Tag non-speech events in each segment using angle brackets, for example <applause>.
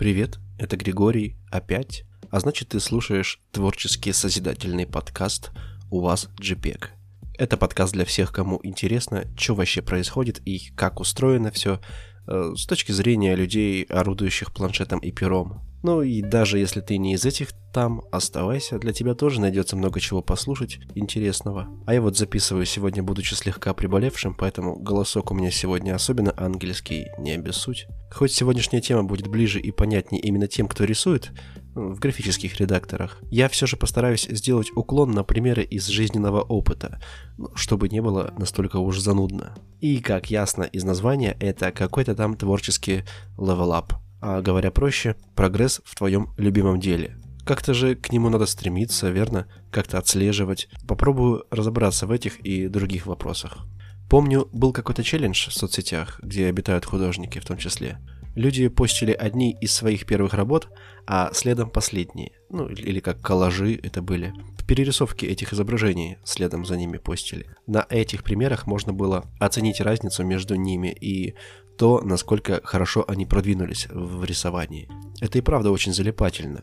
Привет, это Григорий опять, а значит ты слушаешь творческий созидательный подкаст «У вас JPEG». Это подкаст для всех, кому интересно, что вообще происходит и как устроено все э, с точки зрения людей, орудующих планшетом и пером. Ну и даже если ты не из этих там, оставайся, для тебя тоже найдется много чего послушать интересного. А я вот записываю сегодня, будучи слегка приболевшим, поэтому голосок у меня сегодня особенно ангельский, не обессудь. Хоть сегодняшняя тема будет ближе и понятнее именно тем, кто рисует, в графических редакторах. Я все же постараюсь сделать уклон на примеры из жизненного опыта, чтобы не было настолько уж занудно. И, как ясно из названия, это какой-то там творческий level up а говоря проще, прогресс в твоем любимом деле. Как-то же к нему надо стремиться, верно? Как-то отслеживать. Попробую разобраться в этих и других вопросах. Помню, был какой-то челлендж в соцсетях, где обитают художники в том числе. Люди постили одни из своих первых работ, а следом последние. Ну, или как коллажи это были. Перерисовки этих изображений следом за ними постили. На этих примерах можно было оценить разницу между ними и то, насколько хорошо они продвинулись в рисовании. Это и правда очень залипательно.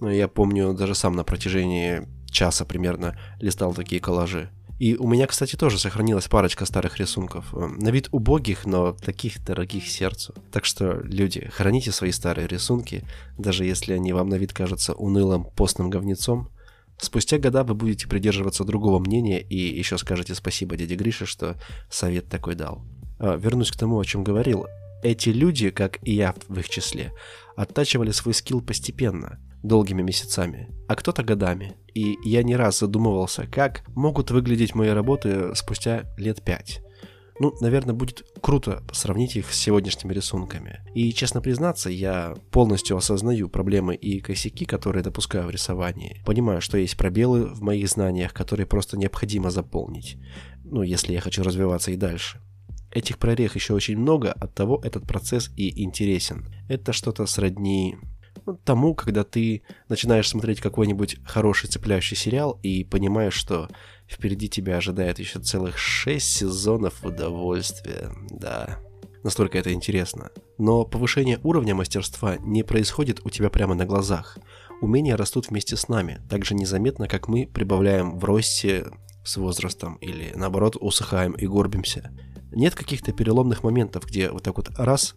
Но я помню, даже сам на протяжении часа примерно листал такие коллажи. И у меня, кстати, тоже сохранилась парочка старых рисунков. Э, на вид убогих, но таких дорогих сердцу. Так что, люди, храните свои старые рисунки, даже если они вам на вид кажутся унылым постным говнецом. Спустя года вы будете придерживаться другого мнения и еще скажете спасибо дяде Грише, что совет такой дал. А, вернусь к тому, о чем говорил. Эти люди, как и я в их числе, оттачивали свой скилл постепенно, долгими месяцами, а кто-то годами. И я не раз задумывался, как могут выглядеть мои работы спустя лет пять. Ну, наверное, будет круто сравнить их с сегодняшними рисунками. И, честно признаться, я полностью осознаю проблемы и косяки, которые допускаю в рисовании. Понимаю, что есть пробелы в моих знаниях, которые просто необходимо заполнить. Ну, если я хочу развиваться и дальше. Этих прорех еще очень много, от того этот процесс и интересен. Это что-то сродни ну, тому, когда ты начинаешь смотреть какой-нибудь хороший цепляющий сериал и понимаешь, что впереди тебя ожидает еще целых шесть сезонов удовольствия. Да, настолько это интересно. Но повышение уровня мастерства не происходит у тебя прямо на глазах. Умения растут вместе с нами, так же незаметно, как мы прибавляем в росте с возрастом или наоборот усыхаем и горбимся. Нет каких-то переломных моментов, где вот так вот раз,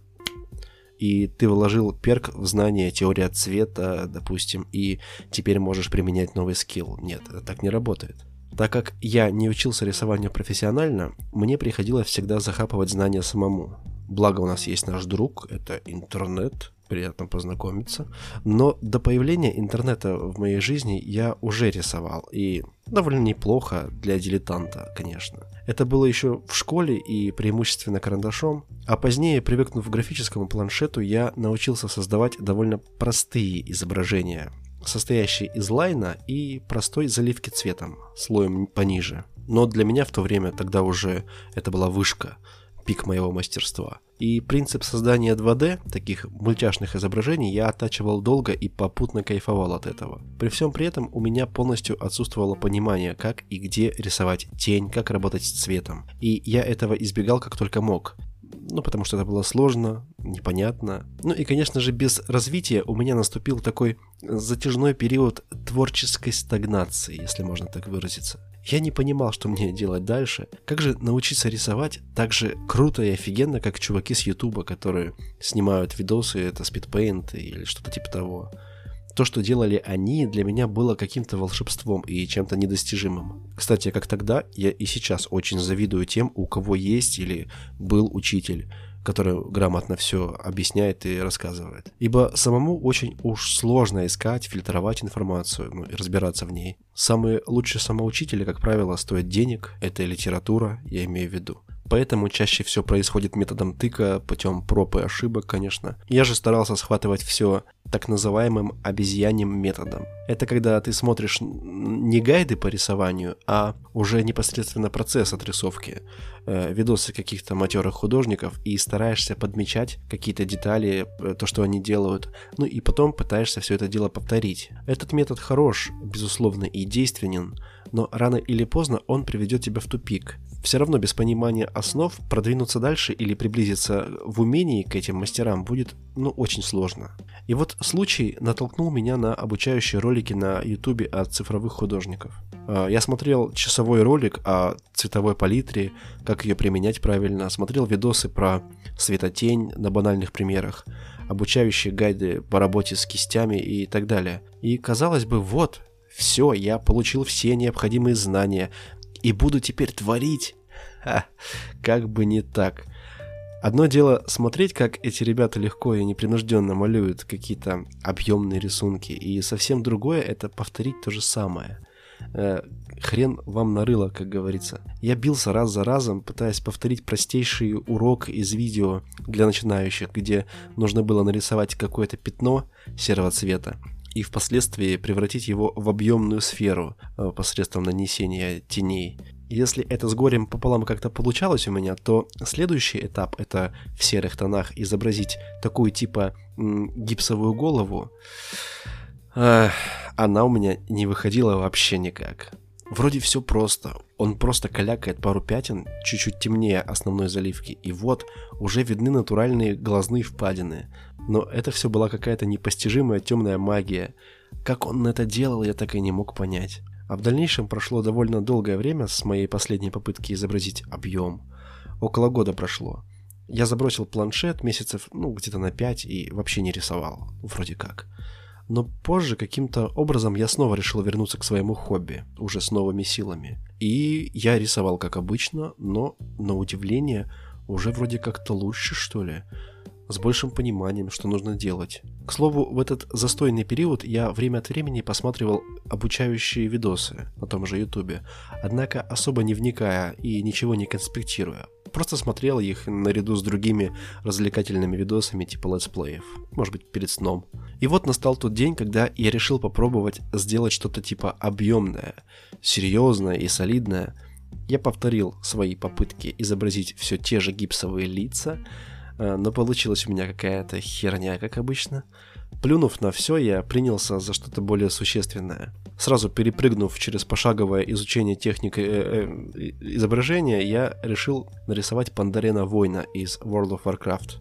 и ты вложил перк в знание теория цвета, допустим, и теперь можешь применять новый скилл. Нет, это так не работает. Так как я не учился рисованию профессионально, мне приходилось всегда захапывать знания самому. Благо у нас есть наш друг, это интернет, приятно познакомиться. Но до появления интернета в моей жизни я уже рисовал, и довольно неплохо для дилетанта, конечно. Это было еще в школе и преимущественно карандашом, а позднее, привыкнув к графическому планшету, я научился создавать довольно простые изображения, состоящие из лайна и простой заливки цветом, слоем пониже. Но для меня в то время тогда уже это была вышка, пик моего мастерства. И принцип создания 2D, таких мультяшных изображений, я оттачивал долго и попутно кайфовал от этого. При всем при этом у меня полностью отсутствовало понимание, как и где рисовать тень, как работать с цветом. И я этого избегал как только мог. Ну, потому что это было сложно, непонятно. Ну и, конечно же, без развития у меня наступил такой затяжной период творческой стагнации, если можно так выразиться. Я не понимал, что мне делать дальше. Как же научиться рисовать так же круто и офигенно, как чуваки с Ютуба, которые снимают видосы, это спидпейнт или что-то типа того. То, что делали они, для меня было каким-то волшебством и чем-то недостижимым. Кстати, как тогда, я и сейчас очень завидую тем, у кого есть или был учитель, который грамотно все объясняет и рассказывает. Ибо самому очень уж сложно искать, фильтровать информацию ну, и разбираться в ней. Самые лучшие самоучители, как правило, стоят денег, это литература, я имею в виду. Поэтому чаще все происходит методом тыка, путем проб и ошибок, конечно. Я же старался схватывать все так называемым обезьяним методом. Это когда ты смотришь не гайды по рисованию, а уже непосредственно процесс отрисовки, э, видосы каких-то матерых художников и стараешься подмечать какие-то детали, э, то, что они делают, ну и потом пытаешься все это дело повторить. Этот метод хорош, безусловно, и действенен, но рано или поздно он приведет тебя в тупик. Все равно без понимания основ продвинуться дальше или приблизиться в умении к этим мастерам будет, ну, очень сложно. И вот случай натолкнул меня на обучающие ролики на ютубе от цифровых художников. А, я смотрел часовой ролик о цветовой палитре, как ее применять правильно, смотрел видосы про светотень на банальных примерах, обучающие гайды по работе с кистями и так далее. И казалось бы, вот, все, я получил все необходимые знания и буду теперь творить. Ха, как бы не так. Одно дело смотреть, как эти ребята легко и непринужденно малюют какие-то объемные рисунки, и совсем другое это повторить то же самое. Э, хрен вам нарыло, как говорится. Я бился раз за разом, пытаясь повторить простейший урок из видео для начинающих, где нужно было нарисовать какое-то пятно серого цвета, и впоследствии превратить его в объемную сферу э, посредством нанесения теней. Если это с горем пополам как-то получалось у меня, то следующий этап это в серых тонах изобразить такую типа гипсовую голову. Она у меня не выходила вообще никак. Вроде все просто. Он просто калякает пару пятен, чуть-чуть темнее основной заливки, и вот уже видны натуральные глазные впадины. Но это все была какая-то непостижимая темная магия. Как он это делал, я так и не мог понять. А в дальнейшем прошло довольно долгое время с моей последней попытки изобразить объем. Около года прошло. Я забросил планшет месяцев, ну, где-то на 5 и вообще не рисовал. Вроде как. Но позже каким-то образом я снова решил вернуться к своему хобби, уже с новыми силами. И я рисовал как обычно, но, на удивление, уже вроде как-то лучше, что ли с большим пониманием, что нужно делать. К слову, в этот застойный период я время от времени посматривал обучающие видосы на том же ютубе, однако особо не вникая и ничего не конспектируя. Просто смотрел их наряду с другими развлекательными видосами типа летсплеев, может быть перед сном. И вот настал тот день, когда я решил попробовать сделать что-то типа объемное, серьезное и солидное. Я повторил свои попытки изобразить все те же гипсовые лица, но получилась у меня какая-то херня, как обычно. Плюнув на все, я принялся за что-то более существенное. Сразу перепрыгнув через пошаговое изучение техники э, э, изображения, я решил нарисовать Пандарена Война из World of Warcraft.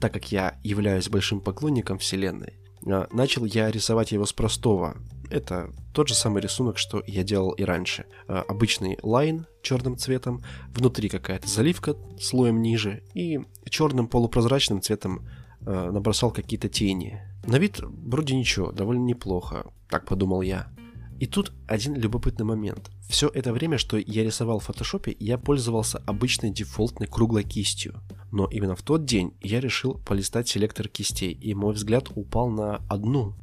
Так как я являюсь большим поклонником вселенной, э, начал я рисовать его с простого, это тот же самый рисунок, что я делал и раньше. Э, обычный line черным цветом, внутри какая-то заливка слоем ниже и черным полупрозрачным цветом э, набросал какие-то тени. На вид вроде ничего, довольно неплохо, так подумал я. И тут один любопытный момент. Все это время, что я рисовал в фотошопе, я пользовался обычной дефолтной круглой кистью. Но именно в тот день я решил полистать селектор кистей, и мой взгляд упал на одну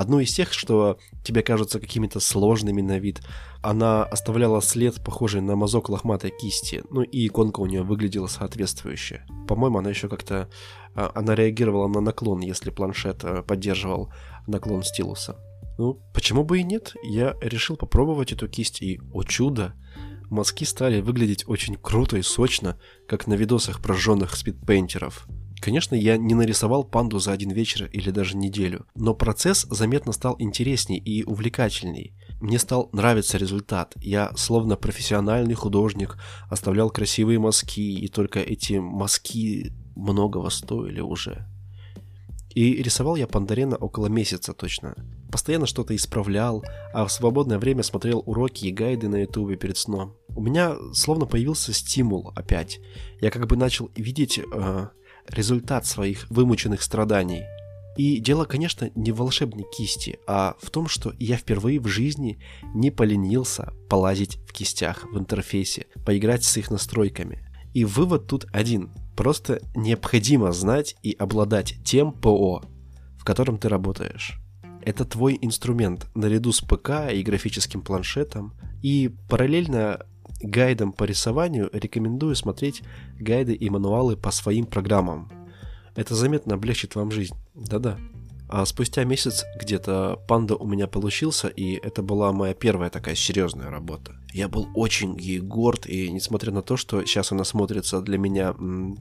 Одну из тех, что тебе кажутся какими-то сложными на вид. Она оставляла след, похожий на мазок лохматой кисти, ну и иконка у нее выглядела соответствующая. По-моему, она еще как-то... А, она реагировала на наклон, если планшет э, поддерживал наклон стилуса. Ну, почему бы и нет? Я решил попробовать эту кисть, и, о чудо, мазки стали выглядеть очень круто и сочно, как на видосах прожженных спидпейнтеров. Конечно, я не нарисовал панду за один вечер или даже неделю, но процесс заметно стал интересней и увлекательней. Мне стал нравиться результат. Я, словно профессиональный художник, оставлял красивые мазки, и только эти мазки многого стоили уже. И рисовал я Пандарена около месяца точно. Постоянно что-то исправлял, а в свободное время смотрел уроки и гайды на ютубе перед сном. У меня словно появился стимул опять. Я как бы начал видеть э, результат своих вымученных страданий. И дело, конечно, не в волшебной кисти, а в том, что я впервые в жизни не поленился полазить в кистях в интерфейсе, поиграть с их настройками. И вывод тут один. Просто необходимо знать и обладать тем ПО, в котором ты работаешь. Это твой инструмент наряду с ПК и графическим планшетом. И параллельно гайдам по рисованию рекомендую смотреть гайды и мануалы по своим программам. Это заметно облегчит вам жизнь. Да-да. А спустя месяц где-то панда у меня получился, и это была моя первая такая серьезная работа. Я был очень ей горд, и несмотря на то, что сейчас она смотрится для меня м-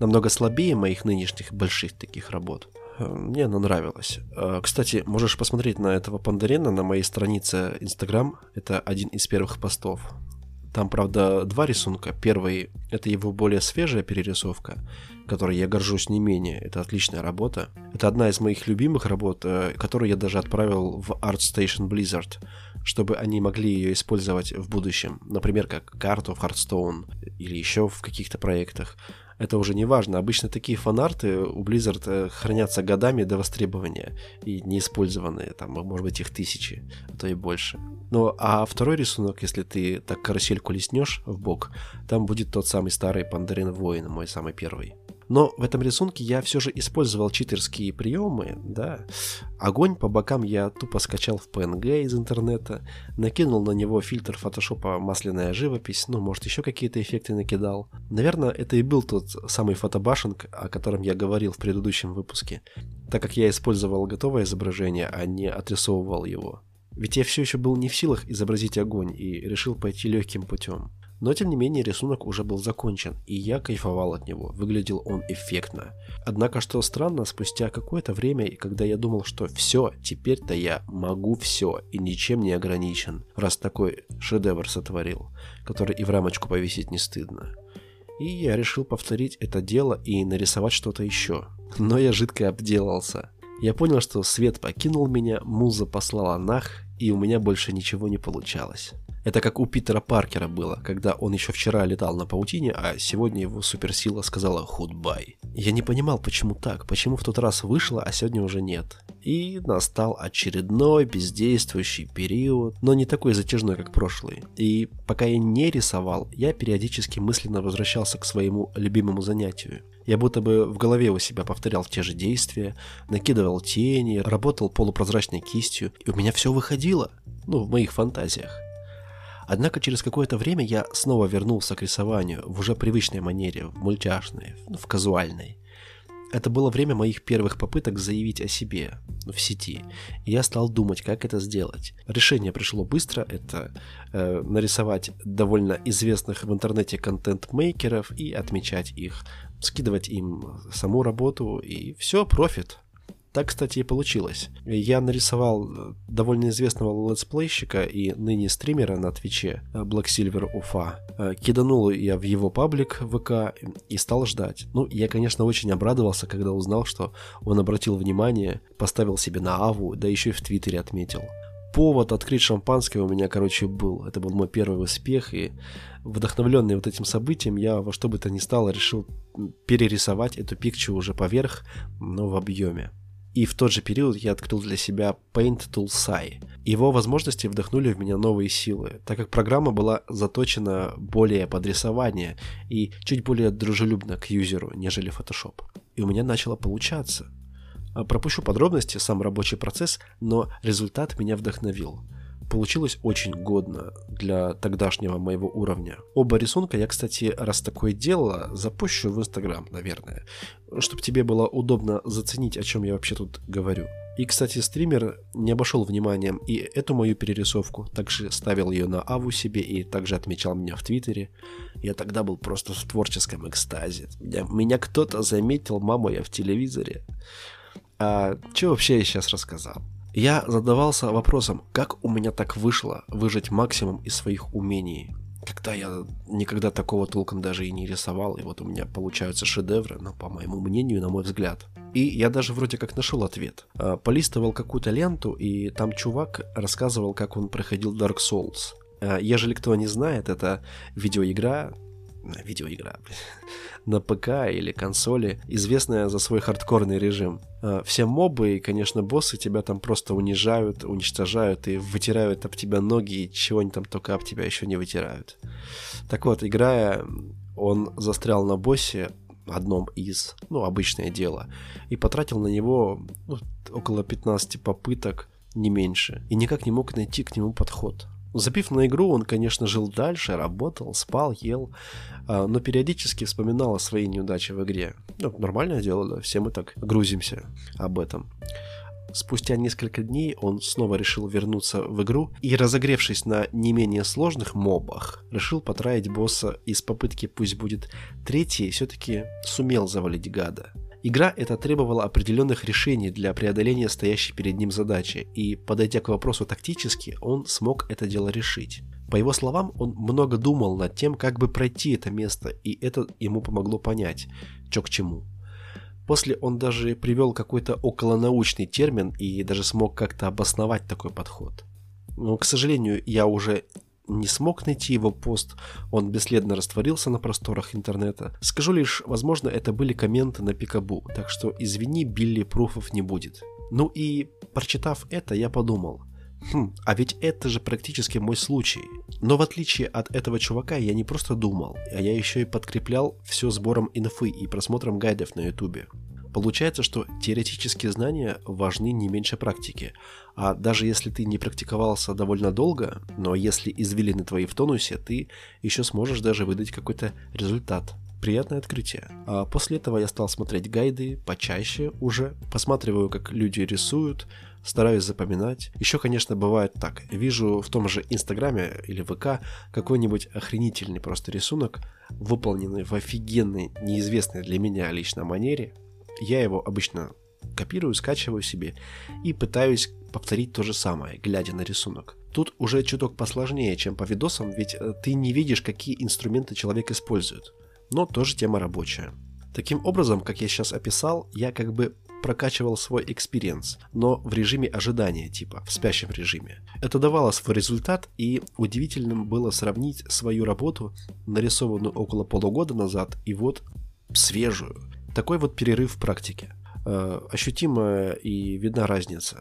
намного слабее моих нынешних больших таких работ, Мне она нравилась. Э, кстати, можешь посмотреть на этого пандарена на моей странице Instagram. Это один из первых постов. Там, правда, два рисунка. Первый — это его более свежая перерисовка, которой я горжусь не менее. Это отличная работа. Это одна из моих любимых работ, э, которую я даже отправил в ArtStation Blizzard, чтобы они могли ее использовать в будущем. Например, как карту в Hearthstone или еще в каких-то проектах это уже не важно. Обычно такие фанарты у Blizzard э, хранятся годами до востребования и неиспользованные, там, может быть, их тысячи, а то и больше. Ну, а второй рисунок, если ты так карусельку леснешь в бок, там будет тот самый старый Пандарин Воин, мой самый первый. Но в этом рисунке я все же использовал читерские приемы, да. Огонь по бокам я тупо скачал в PNG из интернета, накинул на него фильтр фотошопа масляная живопись, ну, может, еще какие-то эффекты накидал. Наверное, это и был тот самый фотобашинг, о котором я говорил в предыдущем выпуске, так как я использовал готовое изображение, а не отрисовывал его. Ведь я все еще был не в силах изобразить огонь и решил пойти легким путем. Но тем не менее рисунок уже был закончен, и я кайфовал от него, выглядел он эффектно. Однако, что странно, спустя какое-то время, когда я думал, что все, теперь-то я могу все и ничем не ограничен, раз такой шедевр сотворил, который и в рамочку повесить не стыдно. И я решил повторить это дело и нарисовать что-то еще. Но я жидко обделался. Я понял, что свет покинул меня, муза послала нах, и у меня больше ничего не получалось. Это как у Питера Паркера было, когда он еще вчера летал на паутине, а сегодня его суперсила сказала «худбай». Я не понимал, почему так, почему в тот раз вышло, а сегодня уже нет. И настал очередной бездействующий период, но не такой затяжной, как прошлый. И пока я не рисовал, я периодически мысленно возвращался к своему любимому занятию. Я будто бы в голове у себя повторял те же действия, накидывал тени, работал полупрозрачной кистью, и у меня все выходило. Ну, в моих фантазиях. Однако через какое-то время я снова вернулся к рисованию в уже привычной манере, в мультяшной, в казуальной. Это было время моих первых попыток заявить о себе в сети, и я стал думать, как это сделать. Решение пришло быстро, это э, нарисовать довольно известных в интернете контент-мейкеров и отмечать их, скидывать им саму работу, и все, профит. Так, кстати, и получилось. Я нарисовал э, довольно известного летсплейщика и ныне стримера на Твиче э, BlackSilverUFA. Э, киданул я в его паблик ВК и стал ждать. Ну, я, конечно, очень обрадовался, когда узнал, что он обратил внимание, поставил себе на Аву, да еще и в Твиттере отметил повод открыть шампанское у меня, короче, был. Это был мой первый успех, и вдохновленный вот этим событием, я во что бы то ни стало решил перерисовать эту пикчу уже поверх, но в объеме. И в тот же период я открыл для себя Paint Tool Sai. Его возможности вдохнули в меня новые силы, так как программа была заточена более под рисование и чуть более дружелюбно к юзеру, нежели Photoshop. И у меня начало получаться. А, пропущу подробности, сам рабочий процесс, но результат меня вдохновил – Получилось очень годно для тогдашнего моего уровня. Оба рисунка я, кстати, раз такое дело, запущу в Инстаграм, наверное, чтобы тебе было удобно заценить, о чем я вообще тут говорю. И, кстати, стример не обошел вниманием и эту мою перерисовку, также ставил ее на аву себе и также отмечал меня в Твиттере. Я тогда был просто в творческом экстазе. Меня, меня кто-то заметил, мама, я в телевизоре. А что вообще я сейчас рассказал? Я задавался вопросом, как у меня так вышло выжать максимум из своих умений, когда я никогда такого толком даже и не рисовал, и вот у меня получаются шедевры, ну, по моему мнению, на мой взгляд. И я даже вроде как нашел ответ. А, полистывал какую-то ленту, и там чувак рассказывал, как он проходил Dark Souls. А, ежели кто не знает, это видеоигра, видеоигра, <laughs> на ПК или консоли, известная за свой хардкорный режим. А, все мобы и, конечно, боссы тебя там просто унижают, уничтожают и вытирают об тебя ноги, и чего они там только об тебя еще не вытирают. Так вот, играя, он застрял на боссе, одном из, ну, обычное дело, и потратил на него ну, около 15 попыток, не меньше, и никак не мог найти к нему подход. Запив на игру, он, конечно, жил дальше, работал, спал, ел, а, но периодически вспоминал о своей неудаче в игре. Ну, нормальное дело, да, все мы так грузимся об этом. Спустя несколько дней он снова решил вернуться в игру и, разогревшись на не менее сложных мобах, решил потраить босса из попытки пусть будет третьей, все-таки сумел завалить гада. Игра это требовала определенных решений для преодоления стоящей перед ним задачи, и, подойдя к вопросу тактически, он смог это дело решить. По его словам, он много думал над тем, как бы пройти это место, и это ему помогло понять, что к чему. После он даже привел какой-то околонаучный термин и даже смог как-то обосновать такой подход. Но, к сожалению, я уже не смог найти его пост, он бесследно растворился на просторах интернета. Скажу лишь, возможно, это были комменты на Пикабу, так что извини, Билли, пруфов не будет. Ну и, прочитав это, я подумал, Хм, а ведь это же практически мой случай. Но в отличие от этого чувака, я не просто думал, а я еще и подкреплял все сбором инфы и просмотром гайдов на ютубе. Получается, что теоретические знания важны не меньше практики. А даже если ты не практиковался довольно долго, но если извилины твои в тонусе, ты еще сможешь даже выдать какой-то результат. Приятное открытие. А после этого я стал смотреть гайды почаще уже, посматриваю, как люди рисуют, стараюсь запоминать. Еще, конечно, бывает так. Вижу в том же Инстаграме или ВК какой-нибудь охренительный просто рисунок, выполненный в офигенной, неизвестной для меня лично манере, я его обычно копирую, скачиваю себе и пытаюсь повторить то же самое, глядя на рисунок. Тут уже чуток посложнее, чем по видосам, ведь э, ты не видишь, какие инструменты человек использует. Но тоже тема рабочая. Таким образом, как я сейчас описал, я как бы прокачивал свой experience, но в режиме ожидания, типа в спящем режиме. Это давало свой результат, и удивительным было сравнить свою работу, нарисованную около полугода назад, и вот свежую, такой вот перерыв в практике. Э, ощутимая и видна разница.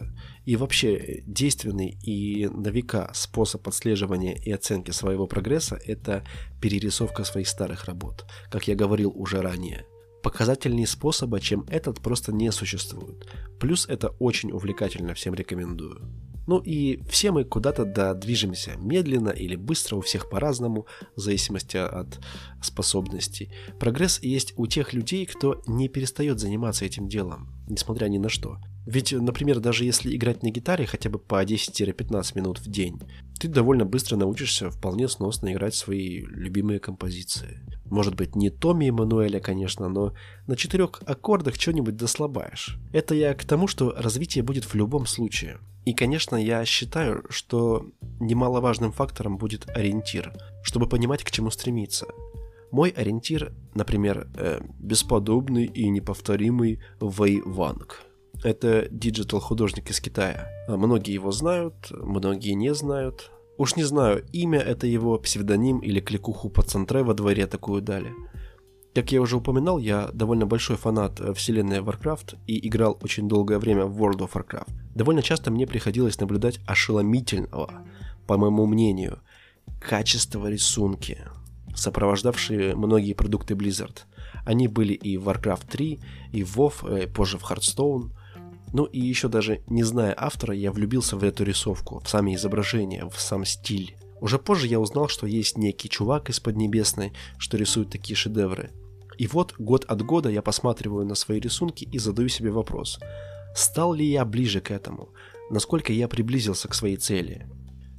И вообще действенный и на века способ отслеживания и оценки своего прогресса – это перерисовка своих старых работ, как я говорил уже ранее. Показательнее способа, чем этот, просто не существует. Плюс это очень увлекательно, всем рекомендую. Ну и все мы куда-то да движемся, медленно или быстро, у всех по-разному, в зависимости от способностей. Прогресс есть у тех людей, кто не перестает заниматься этим делом, несмотря ни на что. Ведь, например, даже если играть на гитаре хотя бы по 10-15 минут в день, ты довольно быстро научишься вполне сносно играть свои любимые композиции. Может быть, не Томми Эммануэля, конечно, но на четырех аккордах что-нибудь да слабаешь. Это я к тому, что развитие будет в любом случае. И, конечно, я считаю, что немаловажным фактором будет ориентир, чтобы понимать, к чему стремиться. Мой ориентир, например, э, бесподобный и неповторимый Вэй Ванг – это digital-художник из Китая. Многие его знают, многие не знают. Уж не знаю, имя это его, псевдоним или кликуху пацаны во дворе такую дали. Как я уже упоминал, я довольно большой фанат э, вселенной Warcraft и играл очень долгое время в World of Warcraft. Довольно часто мне приходилось наблюдать ошеломительного, по моему мнению, качества рисунки, сопровождавшие многие продукты Blizzard. Они были и в Warcraft 3, и в WoW, и позже в Hearthstone – ну и еще даже не зная автора, я влюбился в эту рисовку, в сами изображения, в сам стиль. Уже позже я узнал, что есть некий чувак из Поднебесной, что рисует такие шедевры. И вот год от года я посматриваю на свои рисунки и задаю себе вопрос, стал ли я ближе к этому, насколько я приблизился к своей цели.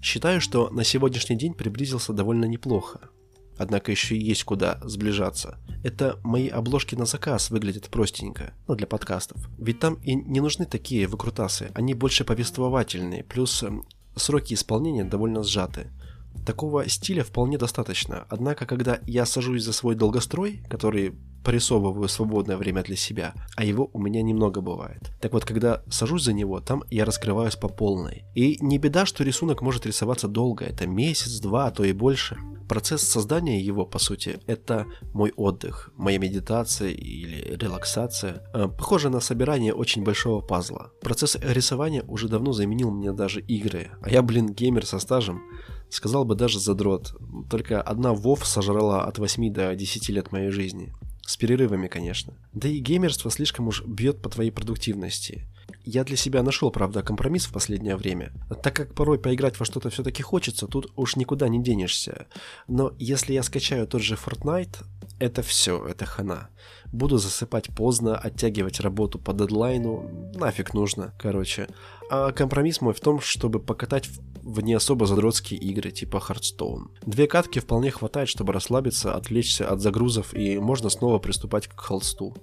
Считаю, что на сегодняшний день приблизился довольно неплохо. Однако еще есть куда сближаться. Это мои обложки на заказ выглядят простенько, ну для подкастов. Ведь там и не нужны такие выкрутасы, они больше повествовательные, плюс эм, сроки исполнения довольно сжаты. Такого стиля вполне достаточно, однако когда я сажусь за свой долгострой, который порисовываю свободное время для себя, а его у меня немного бывает. Так вот, когда сажусь за него, там я раскрываюсь по полной. И не беда, что рисунок может рисоваться долго, это месяц, два, а то и больше. Процесс создания его, по сути, это мой отдых, моя медитация или релаксация. Э, похоже на собирание очень большого пазла. Процесс рисования уже давно заменил мне даже игры, а я, блин, геймер со стажем, сказал бы даже задрот. Только одна WoW сожрала от 8 до 10 лет моей жизни. С перерывами, конечно. Да и геймерство слишком уж бьет по твоей продуктивности. Я для себя нашел, правда, компромисс в последнее время. Так как порой поиграть во что-то все-таки хочется, тут уж никуда не денешься. Но если я скачаю тот же Fortnite, это все, это хана. Буду засыпать поздно, оттягивать работу по дедлайну, нафиг нужно, короче. А компромисс мой в том, чтобы покатать в не особо задротские игры типа Hearthstone. Две катки вполне хватает, чтобы расслабиться, отвлечься от загрузов и можно снова приступать к холсту.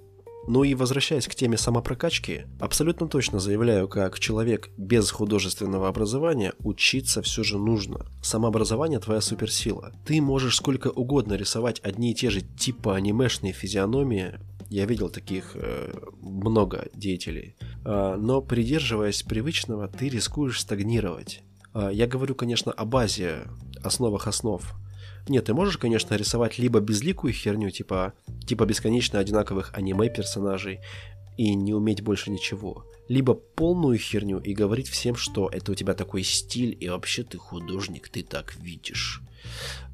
Ну и возвращаясь к теме самопрокачки, абсолютно точно заявляю, как человек без художественного образования, учиться все же нужно. Самообразование твоя суперсила. Ты можешь сколько угодно рисовать одни и те же типа анимешные физиономии, я видел таких э, много деятелей. Э, но придерживаясь привычного, ты рискуешь стагнировать. Э, я говорю, конечно, о базе, основах основ. Нет, ты можешь, конечно, рисовать либо безликую херню, типа, типа бесконечно одинаковых аниме-персонажей, и не уметь больше ничего. Либо полную херню и говорить всем, что это у тебя такой стиль, и вообще ты художник, ты так видишь.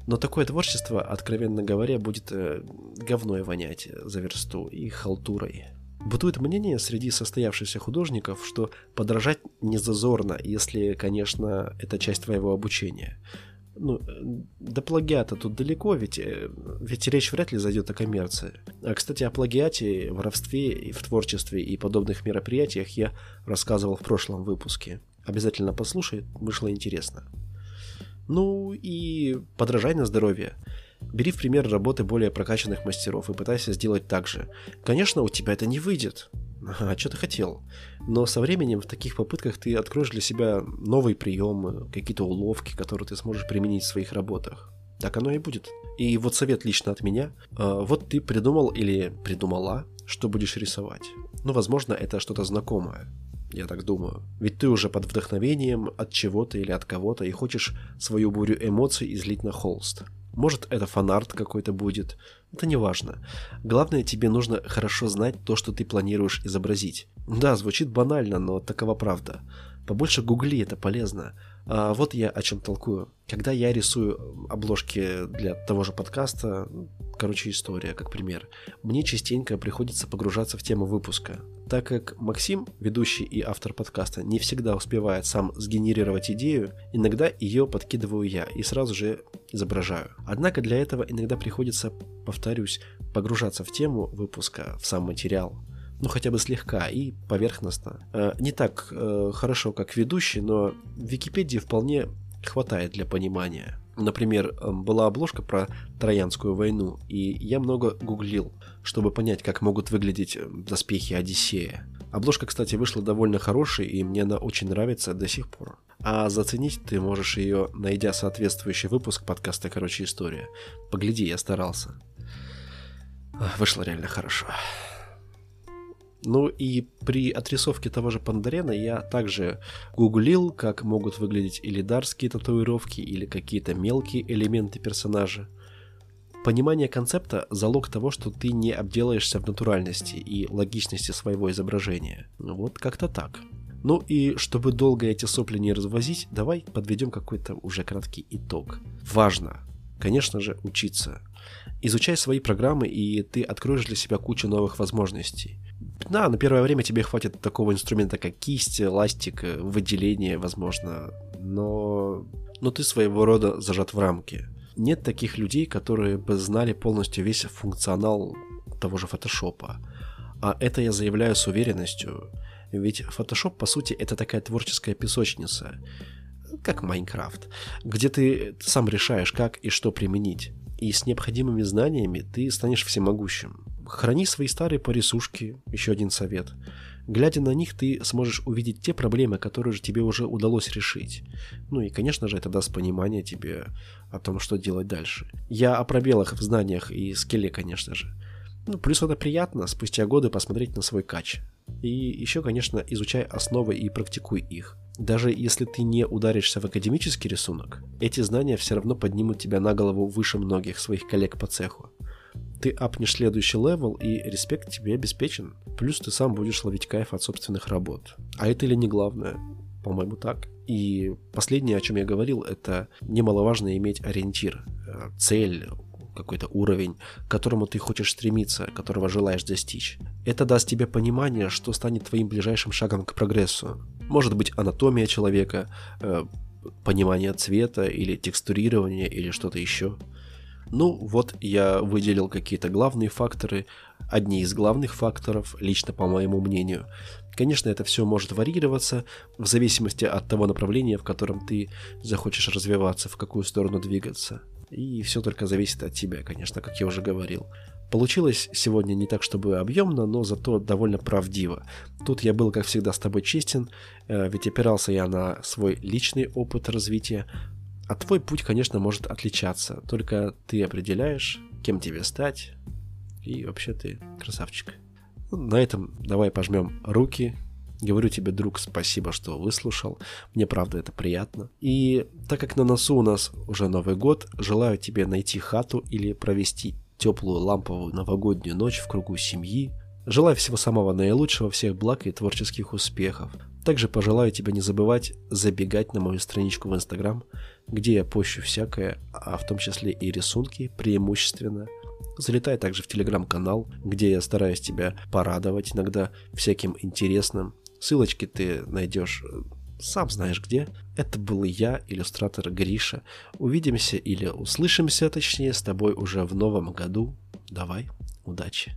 Но такое творчество, откровенно говоря, будет э, говной вонять за версту и халтурой. Бытует мнение среди состоявшихся художников, что подражать не зазорно, если, конечно, это часть твоего обучения ну, до плагиата тут далеко, ведь, э, ведь речь вряд ли зайдет о коммерции. А, кстати, о плагиате, воровстве и в творчестве и подобных мероприятиях я рассказывал в прошлом выпуске. Обязательно послушай, вышло интересно. Ну и подражай на здоровье. Бери в пример работы более прокачанных мастеров и пытайся сделать так же. Конечно, у тебя это не выйдет, а что ты хотел? Но со временем в таких попытках ты откроешь для себя новые приемы, какие-то уловки, которые ты сможешь применить в своих работах. Так оно и будет. И вот совет лично от меня. А, вот ты придумал или придумала, что будешь рисовать. Ну, возможно, это что-то знакомое. Я так думаю. Ведь ты уже под вдохновением от чего-то или от кого-то и хочешь свою бурю эмоций излить на холст. Может, это фанарт какой-то будет. Это не важно. Главное, тебе нужно хорошо знать то, что ты планируешь изобразить. Да, звучит банально, но такова правда. Побольше гугли, это полезно. А вот я о чем толкую. Когда я рисую обложки для того же подкаста, короче, история, как пример, мне частенько приходится погружаться в тему выпуска. Так как Максим, ведущий и автор подкаста, не всегда успевает сам сгенерировать идею, иногда ее подкидываю я и сразу же изображаю. Однако для этого иногда приходится, повторюсь, погружаться в тему выпуска, в сам материал ну хотя бы слегка и поверхностно. Э, не так э, хорошо, как ведущий, но Википедии вполне хватает для понимания. Например, э, была обложка про Троянскую войну, и я много гуглил, чтобы понять, как могут выглядеть доспехи Одиссея. Обложка, кстати, вышла довольно хорошей, и мне она очень нравится до сих пор. А заценить ты можешь ее, найдя соответствующий выпуск подкаста «Короче, история». Погляди, я старался. Вышло реально хорошо. Ну и при отрисовке того же Пандарена я также гуглил, как могут выглядеть илидарские татуировки или какие-то мелкие элементы персонажа. Понимание концепта – залог того, что ты не обделаешься в натуральности и логичности своего изображения. Вот как-то так. Ну и чтобы долго эти сопли не развозить, давай подведем какой-то уже краткий итог. Важно, конечно же, учиться. Изучай свои программы, и ты откроешь для себя кучу новых возможностей. Да, на первое время тебе хватит такого инструмента, как кисть, ластик, выделение, возможно, но, но ты своего рода зажат в рамки. Нет таких людей, которые бы знали полностью весь функционал того же фотошопа. А это я заявляю с уверенностью, ведь Photoshop, по сути, это такая творческая песочница, как Майнкрафт, где ты сам решаешь, как и что применить. И с необходимыми знаниями ты станешь всемогущим. Храни свои старые порисушки, еще один совет. Глядя на них, ты сможешь увидеть те проблемы, которые же тебе уже удалось решить. Ну и, конечно же, это даст понимание тебе о том, что делать дальше. Я о пробелах в знаниях и скилле, конечно же. Ну, плюс это приятно спустя годы посмотреть на свой кач. И еще, конечно, изучай основы и практикуй их. Даже если ты не ударишься в академический рисунок, эти знания все равно поднимут тебя на голову выше многих своих коллег по цеху ты апнешь следующий level, и респект тебе обеспечен. Плюс ты сам будешь ловить кайф от собственных работ. А это ли не главное? По-моему, так. И последнее, о чем я говорил, это немаловажно иметь ориентир, э, цель, какой-то уровень, к которому ты хочешь стремиться, которого желаешь достичь. Это даст тебе понимание, что станет твоим ближайшим шагом к прогрессу. Может быть анатомия человека, э, понимание цвета или текстурирование или что-то еще. Ну, вот я выделил какие-то главные факторы, одни из главных факторов, лично по моему мнению. Конечно, это все может варьироваться в зависимости от того направления, в котором ты захочешь развиваться, в какую сторону двигаться. И все только зависит от тебя, конечно, как я уже говорил. Получилось сегодня не так, чтобы объемно, но зато довольно правдиво. Тут я был, как всегда, с тобой честен, э, ведь опирался я на свой личный опыт развития, а твой путь, конечно, может отличаться, только ты определяешь, кем тебе стать, и вообще ты красавчик. Ну, на этом давай пожмем руки, Говорю тебе, друг, спасибо, что выслушал. Мне правда это приятно. И так как на носу у нас уже Новый год, желаю тебе найти хату или провести теплую ламповую новогоднюю ночь в кругу семьи. Желаю всего самого наилучшего, всех благ и творческих успехов. Также пожелаю тебе не забывать забегать на мою страничку в Инстаграм, где я пощу всякое, а в том числе и рисунки преимущественно. Залетай также в Телеграм-канал, где я стараюсь тебя порадовать иногда всяким интересным. Ссылочки ты найдешь э, сам знаешь где. Это был я, иллюстратор Гриша. Увидимся или услышимся, точнее, с тобой уже в новом году. Давай, удачи.